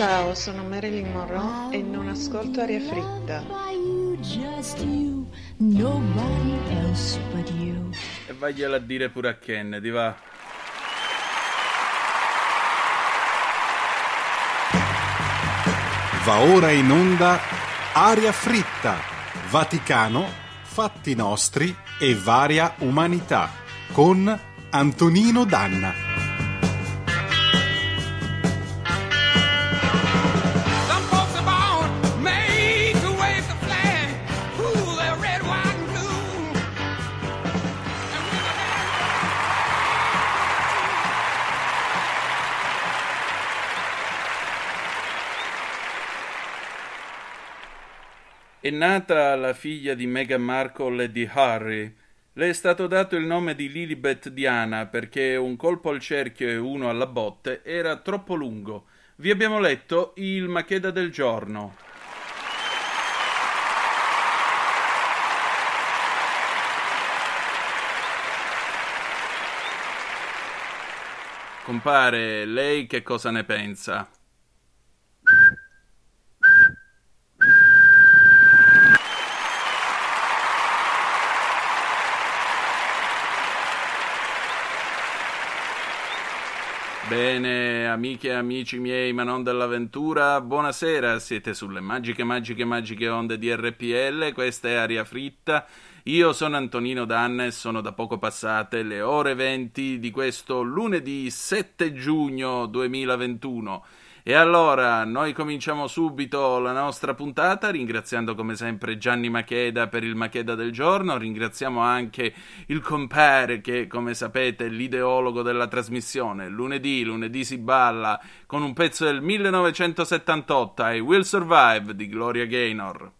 Ciao, sono Marilyn Monroe e non ascolto aria fritta. E vagliela a dire pure a Kennedy, va. Va ora in onda Aria fritta, Vaticano, fatti nostri e varia umanità con Antonino Danna. È nata la figlia di Meghan Markle e di Harry. Le è stato dato il nome di Lilibet Diana perché un colpo al cerchio e uno alla botte era troppo lungo. Vi abbiamo letto il Macheda del giorno. Compare, lei che cosa ne pensa? Bene, amiche e amici miei, ma non dell'avventura, buonasera, siete sulle magiche, magiche, magiche onde di RPL, questa è Aria Fritta, io sono Antonino Danna e sono da poco passate le ore 20 di questo lunedì 7 giugno 2021. E allora noi cominciamo subito la nostra puntata ringraziando come sempre Gianni Macheda per il Macheda del giorno, ringraziamo anche il compare che come sapete è l'ideologo della trasmissione. Lunedì, lunedì si balla con un pezzo del 1978 I Will Survive di Gloria Gaynor.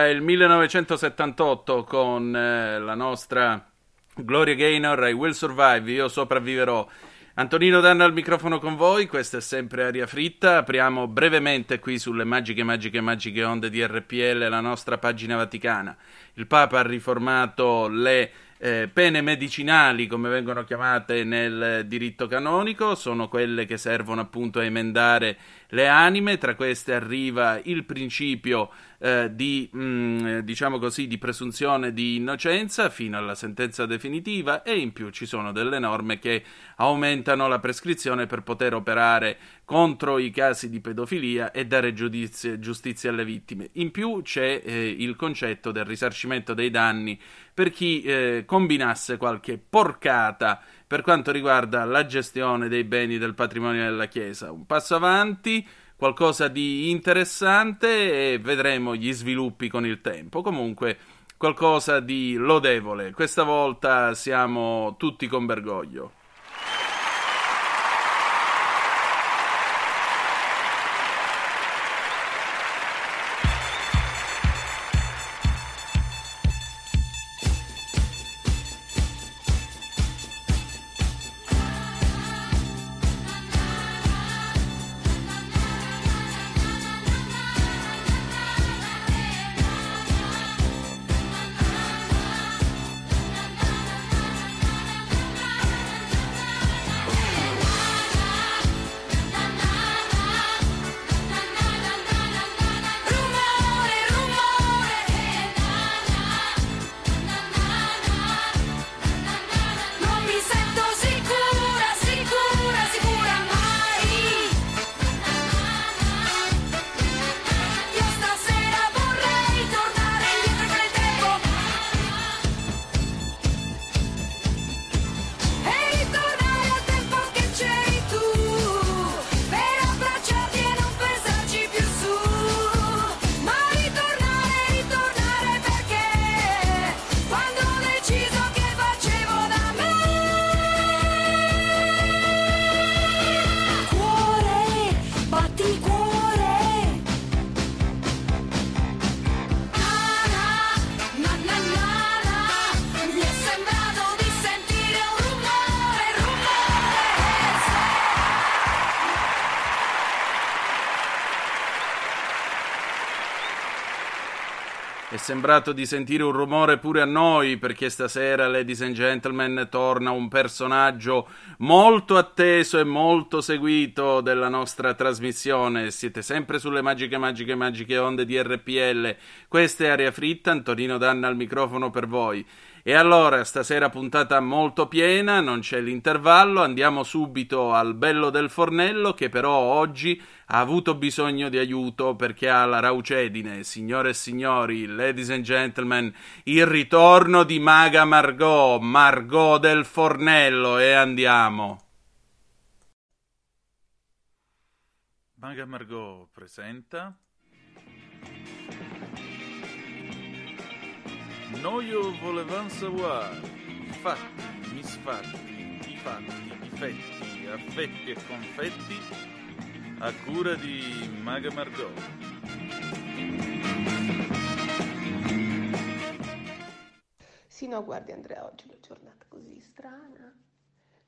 era il 1978 con eh, la nostra Gloria Gaynor, I Will Survive, io sopravviverò. Antonino Danna al microfono con voi, questa è sempre Aria Fritta, apriamo brevemente qui sulle magiche, magiche, magiche onde di RPL la nostra pagina vaticana. Il Papa ha riformato le eh, pene medicinali, come vengono chiamate nel diritto canonico, sono quelle che servono appunto a emendare le anime, tra queste arriva il principio eh, di, mh, diciamo così, di presunzione di innocenza fino alla sentenza definitiva e in più ci sono delle norme che aumentano la prescrizione per poter operare contro i casi di pedofilia e dare giudizio, giustizia alle vittime. In più c'è eh, il concetto del risarcimento dei danni per chi eh, combinasse qualche porcata per quanto riguarda la gestione dei beni del patrimonio della Chiesa. Un passo avanti, qualcosa di interessante e vedremo gli sviluppi con il tempo. Comunque qualcosa di lodevole. Questa volta siamo tutti con Bergoglio. Sembrato di sentire un rumore pure a noi perché stasera, ladies and gentlemen, torna un personaggio molto atteso e molto seguito della nostra trasmissione. Siete sempre sulle magiche, magiche, magiche onde di RPL. Questa è Aria Fritta, Antonino Danna al microfono per voi. E allora, stasera puntata molto piena, non c'è l'intervallo, andiamo subito al bello del fornello che però oggi ha avuto bisogno di aiuto perché ha la raucedine. Signore e signori, ladies and gentlemen, il ritorno di Maga Margot, Margot del fornello e andiamo. Maga Margot presenta Noi volevamo savoir fatti, misfatti, difatti, difetti, affetti e confetti a cura di Maga Margot. Sì, no, guardi Andrea, oggi è una giornata così strana,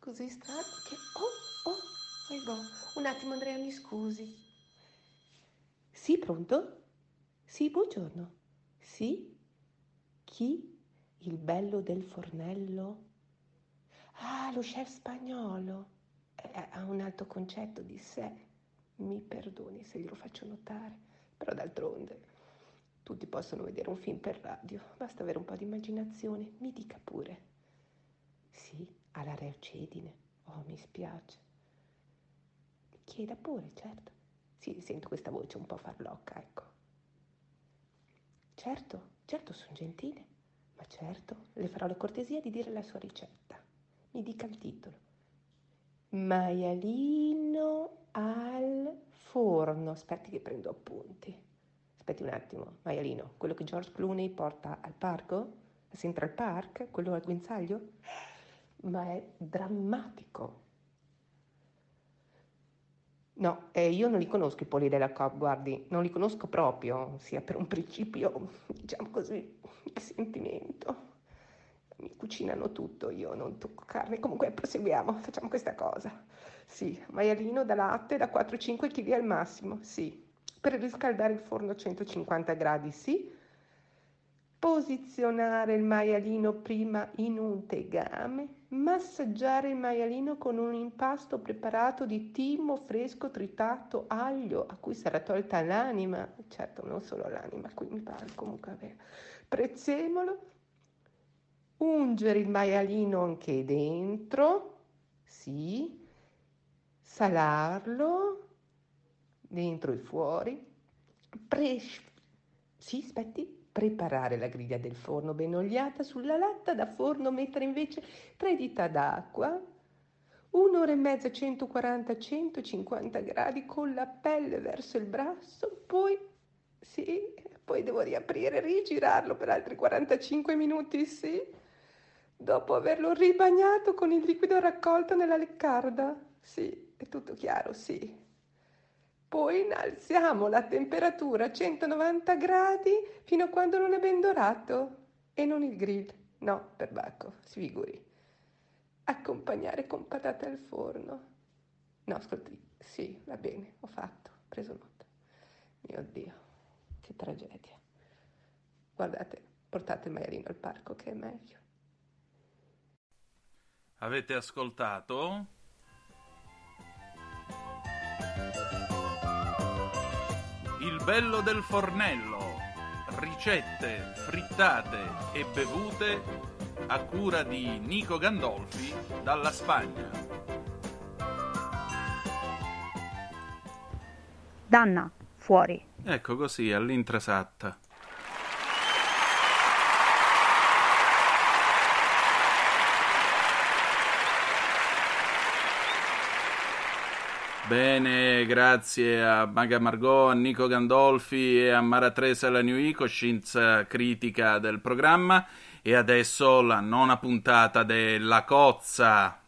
così strana che... Oh, oh, boh. un attimo Andrea, mi scusi. Sì, pronto? Sì, buongiorno. Sì? Chi? Il bello del fornello? Ah, lo chef spagnolo. Eh, ha un alto concetto di sé. Mi perdoni se glielo faccio notare, però d'altronde tutti possono vedere un film per radio, basta avere un po' di immaginazione. Mi dica pure. Sì, ha la reucedine. Oh, mi spiace. Chieda pure, certo. Sì, sento questa voce un po' farlocca, ecco. Certo, certo, sono gentile. Ma certo, le farò la cortesia di dire la sua ricetta. Mi dica il titolo. Maialino al forno. Aspetti che prendo appunti. Aspetti un attimo, maialino, quello che George Clooney porta al parco? A Central Park? Quello al guinzaglio? Ma è drammatico. No, eh, io non li conosco i polli della Coop, guardi, non li conosco proprio, sia per un principio, diciamo così, di sentimento. Mi cucinano tutto, io non tocco carne. Comunque proseguiamo, facciamo questa cosa. Sì, maialino da latte da 4-5 kg al massimo, sì. Per riscaldare il forno a 150 gradi, sì. posizionare il maialino prima in un tegame, massaggiare il maialino con un impasto preparato di timo fresco tritato, aglio, a cui sarà tolta l'anima, certo non solo l'anima, qui mi pare comunque vero, prezzemolo, ungere il maialino anche dentro, sì, salarlo dentro e fuori, pre- sì, aspetti, preparare la griglia del forno ben oliata sulla latta da forno, mettere invece tre dita d'acqua, un'ora e mezza 140-150 gradi con la pelle verso il brasso, poi sì, poi devo riaprire rigirarlo per altri 45 minuti, sì, dopo averlo ribagnato con il liquido raccolto nella leccarda, sì, è tutto chiaro, sì. Poi innalziamo la temperatura a 190 gradi fino a quando non è ben dorato e non il grill, no, per bacco, si figuri. Accompagnare con patate al forno. No, ascolti, sì, va bene, ho fatto, ho preso nota. Mio Dio, che tragedia. Guardate, portate il maialino al parco che è meglio. Avete ascoltato? Bello del fornello. Ricette, frittate e bevute a cura di Nico Gandolfi dalla Spagna. Danna, fuori. Ecco così, all'intrasatta. Bene, grazie a Maga Margot, a Nico Gandolfi e a Mara Tresa la New Eco, scienza critica del programma. E adesso la nona puntata della Cozza.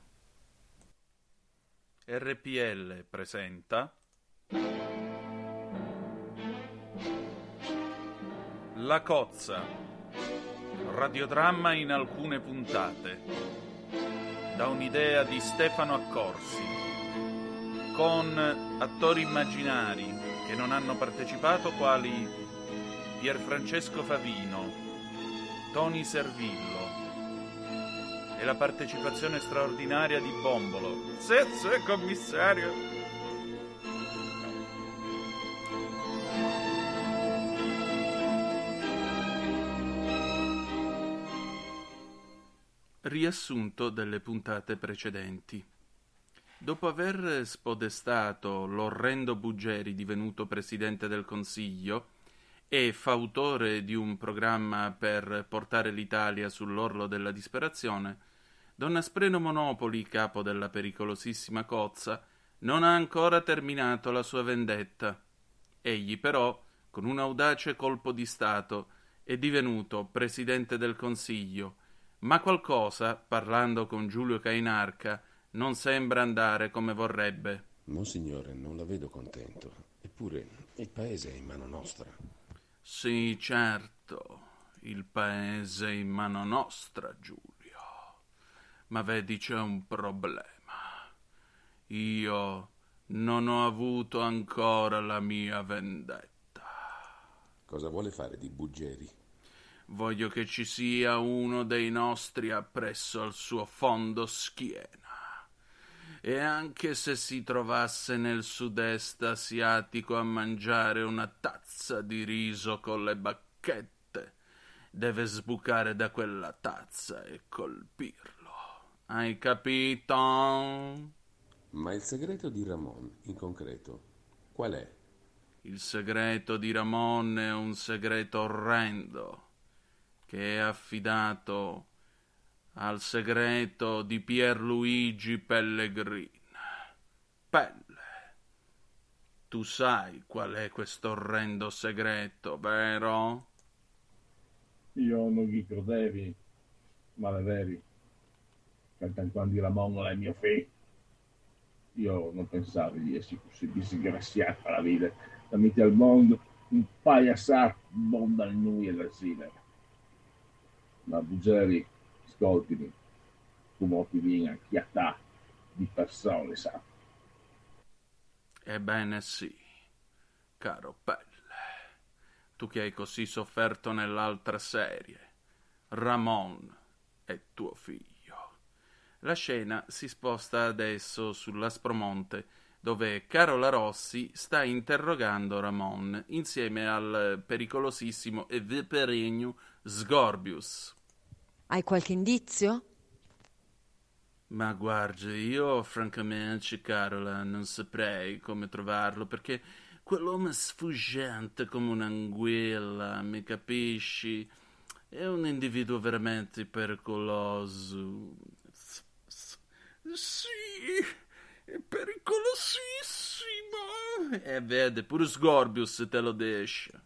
RPL presenta La Cozza, radiodramma in alcune puntate, da un'idea di Stefano Accorsi, con attori immaginari che non hanno partecipato quali Pierfrancesco Favino, Tony Servillo e la partecipazione straordinaria di Bombolo. Sì, sì, commissario. Riassunto delle puntate precedenti. Dopo aver spodestato l'orrendo Buggeri divenuto presidente del Consiglio e fautore di un programma per portare l'Italia sull'orlo della disperazione, Don Aspreno Monopoli, capo della pericolosissima cozza, non ha ancora terminato la sua vendetta. Egli però, con un audace colpo di Stato, è divenuto presidente del Consiglio, ma qualcosa, parlando con Giulio Cainarca, non sembra andare come vorrebbe. Monsignore, non la vedo contento. Eppure il paese è in mano nostra. Sì, certo, il paese è in mano nostra, Giulio. Ma vedi, c'è un problema. Io non ho avuto ancora la mia vendetta. Cosa vuole fare di Buggeri? Voglio che ci sia uno dei nostri appresso al suo fondo schiena. E anche se si trovasse nel sud-est asiatico a mangiare una tazza di riso con le bacchette, deve sbucare da quella tazza e colpirlo. Hai capito? Ma il segreto di Ramon, in concreto, qual è? Il segreto di Ramon è un segreto orrendo che è affidato al segreto di Pierluigi Pellegrin. Pelle. Tu sai qual è questo orrendo segreto, vero? Io non vi credevi, malederi, perché quando Ramon non è mio figlio. Io non pensavo di essere così disgraziato alla vita, davanti al mondo, un pagliassato, bomba in noi e l'esilere. Ma Buggeri, ascoltimi, come ti viene chiattà di persone, sa. Ebbene sì, caro Pelle. tu che hai così sofferto nell'altra serie. Ramon è tuo figlio. La scena si sposta adesso sull'Aspromonte, dove Carola Rossi sta interrogando Ramon insieme al pericolosissimo e viperegno Sgorbius. Hai qualche indizio? Ma guardi, io francamente, Carola, non saprei come trovarlo perché quell'uomo è sfuggente come un'anguilla, mi capisci? È un individuo veramente pericoloso. Sì, è pericolosissimo. E vede, pure Sgorbius te lo desce.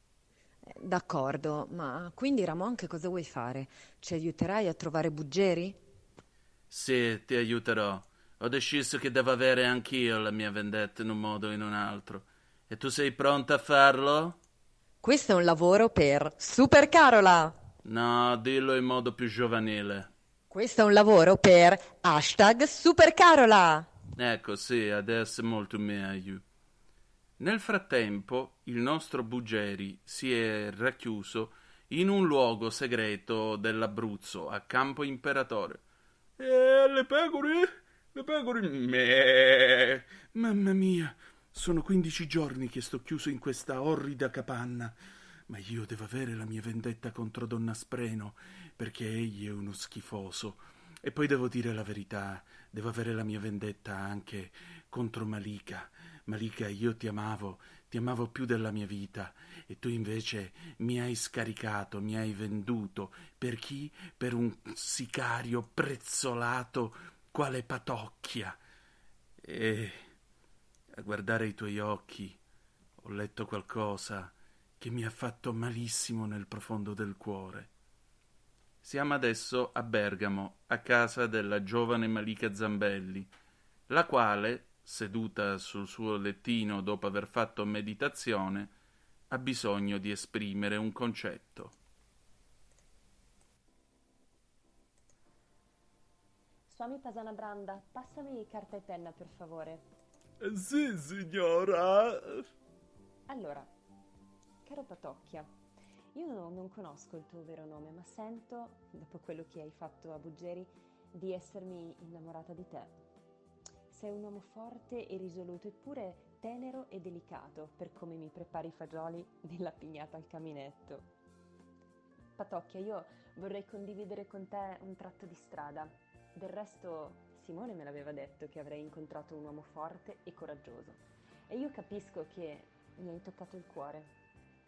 D'accordo, ma quindi Ramon che cosa vuoi fare? Ci aiuterai a trovare Buggeri? Sì, ti aiuterò. Ho deciso che devo avere anch'io la mia vendetta in un modo o in un altro. E tu sei pronta a farlo? Questo è un lavoro per Super Carola! No, dillo in modo più giovanile. Questo è un lavoro per hashtag Super Carola! Ecco, sì, adesso è molto meglio. Nel frattempo, il nostro Buggeri si è racchiuso in un luogo segreto dell'Abruzzo, a Campo Imperatore. E le pecore? Le pecore? Meh. Mamma mia, sono quindici giorni che sto chiuso in questa orrida capanna. Ma io devo avere la mia vendetta contro Donna Spreno, perché egli è uno schifoso. E poi devo dire la verità, devo avere la mia vendetta anche contro Malika. Malika, io ti amavo, ti amavo più della mia vita, e tu invece mi hai scaricato, mi hai venduto. Per chi? Per un sicario prezzolato quale Patocchia. E a guardare i tuoi occhi ho letto qualcosa che mi ha fatto malissimo nel profondo del cuore. Siamo adesso a Bergamo, a casa della giovane Malika Zambelli, la quale, seduta sul suo lettino dopo aver fatto meditazione, ha bisogno di esprimere un concetto. Swami Pasana Branda, passami carta e penna per favore. Sì, signora. Allora, caro Patocchia, io no- non conosco il tuo vero nome, ma sento, dopo quello che hai fatto a Buggeri, di essermi innamorata di te. Sei un uomo forte e risoluto, eppure tenero e delicato per come mi prepari i fagioli nella pignata al caminetto. Patocchia, io vorrei condividere con te un tratto di strada. Del resto, Simone me l'aveva detto che avrei incontrato un uomo forte e coraggioso. E io capisco che mi hai toccato il cuore.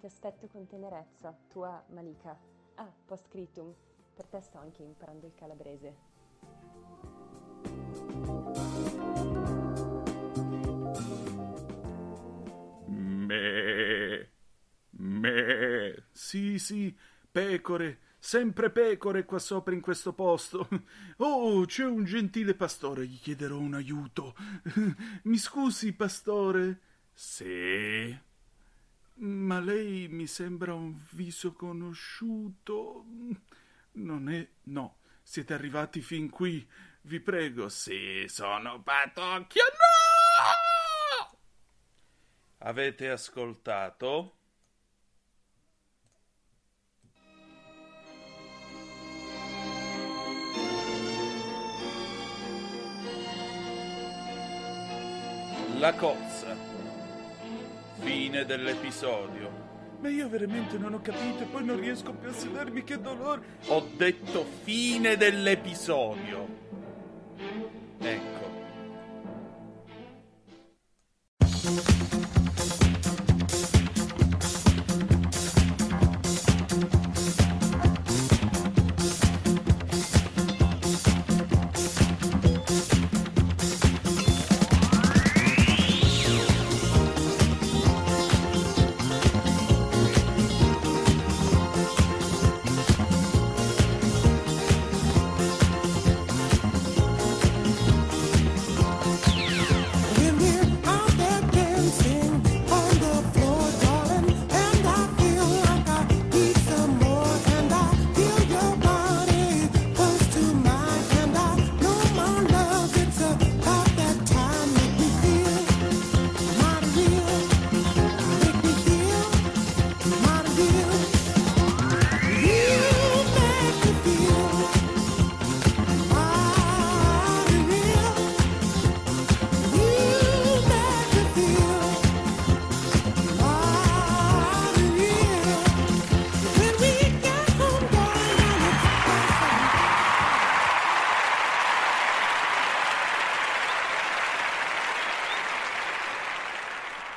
Ti aspetto con tenerezza, tua Malika. Ah, postscriptum, per te sto anche imparando il calabrese. Me. Me. Sì, sì, pecore, sempre pecore qua sopra in questo posto. Oh, c'è un gentile pastore, gli chiederò un aiuto. Mi scusi, pastore? Sì. Ma lei mi sembra un viso conosciuto. Non è. No, siete arrivati fin qui. Vi prego. Sì, sono Patocchio. No! Avete ascoltato? La cozza. Fine dell'episodio. Ma io veramente non ho capito e poi non riesco più a sedermi, che dolore. Ho detto fine dell'episodio. Ecco.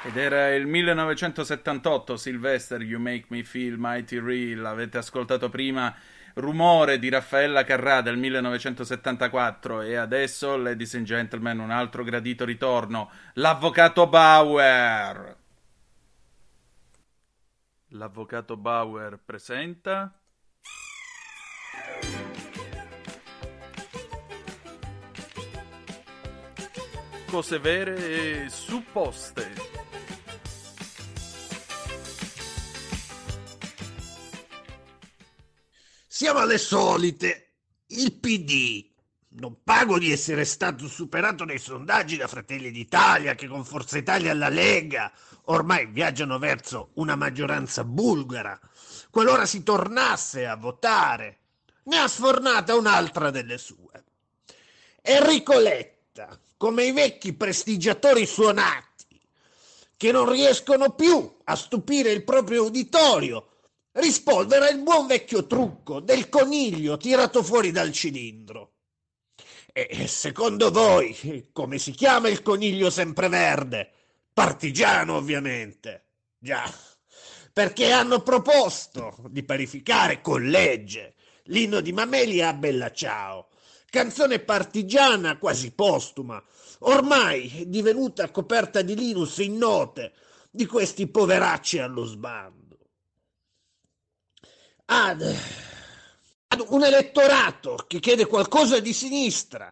Ed era il 1978, Sylvester, You Make Me Feel Mighty Real. Avete ascoltato prima Rumore di Raffaella Carrà del 1974 e adesso, ladies and gentlemen, un altro gradito ritorno, l'avvocato Bauer. L'avvocato Bauer presenta... Cose vere e supposte. Siamo alle solite. Il PD. Non pago di essere stato superato nei sondaggi da Fratelli d'Italia che con Forza Italia e la Lega ormai viaggiano verso una maggioranza bulgara. Qualora si tornasse a votare, ne ha sfornata un'altra delle sue. Enrico Letta, come i vecchi prestigiatori suonati, che non riescono più a stupire il proprio uditorio, rispolvera il buon vecchio trucco del coniglio tirato fuori dal cilindro. E secondo voi come si chiama il coniglio sempreverde? Partigiano, ovviamente. Già, perché hanno proposto di parificare con legge l'inno di Mameli a Bella Ciao, canzone partigiana quasi postuma, ormai divenuta coperta di Linus in note di questi poveracci allo sbando. Ad, ad un elettorato che chiede qualcosa di sinistra,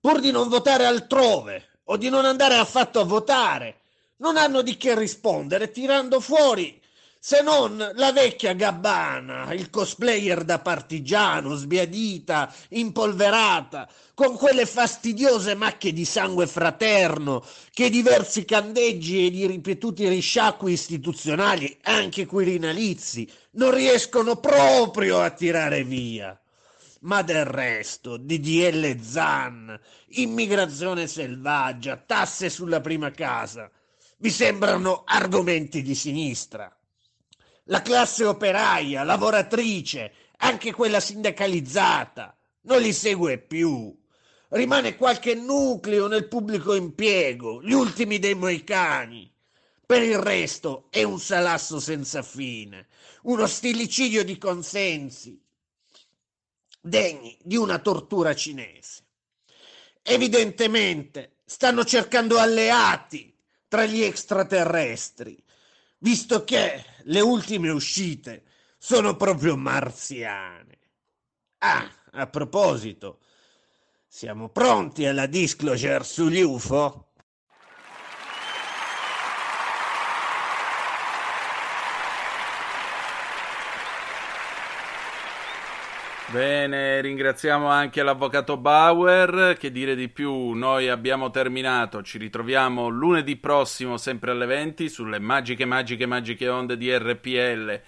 pur di non votare altrove o di non andare affatto a votare, non hanno di che rispondere tirando fuori se non la vecchia gabbana, il cosplayer da partigiano, sbiadita, impolverata, con quelle fastidiose macchie di sangue fraterno che diversi candeggi ed i ripetuti risciacqui istituzionali, anche quirinalizi, non riescono proprio a tirare via. Ma del resto, DDL Zan, immigrazione selvaggia, tasse sulla prima casa, vi sembrano argomenti di sinistra. La classe operaia, lavoratrice, anche quella sindacalizzata, non li segue più. Rimane qualche nucleo nel pubblico impiego, gli ultimi dei moicani. Per il resto è un salasso senza fine, uno stillicidio di consensi, degni di una tortura cinese. Evidentemente stanno cercando alleati tra gli extraterrestri, visto che le ultime uscite sono proprio marziane. Ah, a proposito, siamo pronti alla disclosure sugli UFO? Bene, ringraziamo anche l'avvocato Bauer. Che dire di più? Noi abbiamo terminato. Ci ritroviamo lunedì prossimo, sempre alle 20, sulle magiche, magiche, magiche onde di RPL.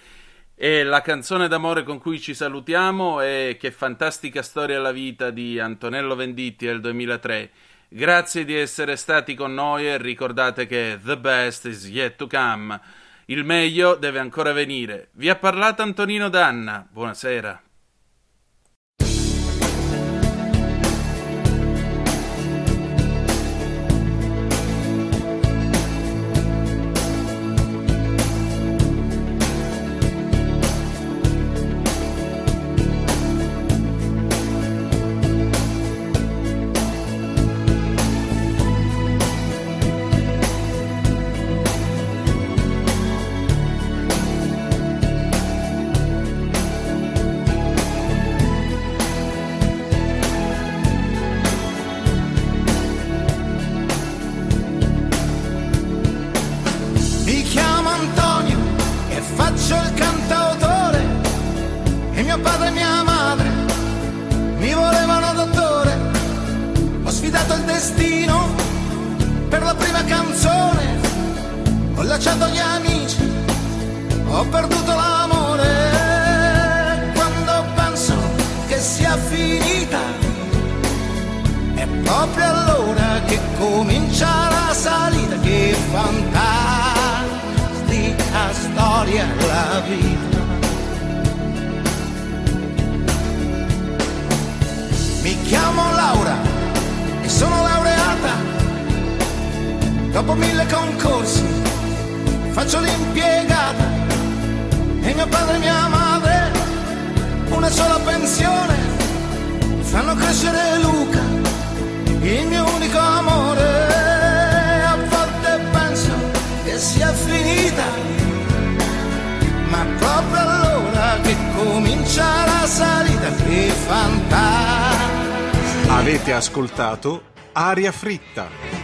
E la canzone d'amore con cui ci salutiamo è Che fantastica storia la vita di Antonello Venditti del 2003. Grazie di essere stati con noi e ricordate che the best is yet to come. Il meglio deve ancora venire. Vi ha parlato Antonino Danna. Buonasera. Dopo mille concorsi faccio l'impiegato e mio padre e mia madre una sola pensione fanno crescere Luca, il mio unico amore. A volte penso che sia finita, ma proprio allora che comincia la salita, che fantastica. Avete ascoltato Aria Fritta.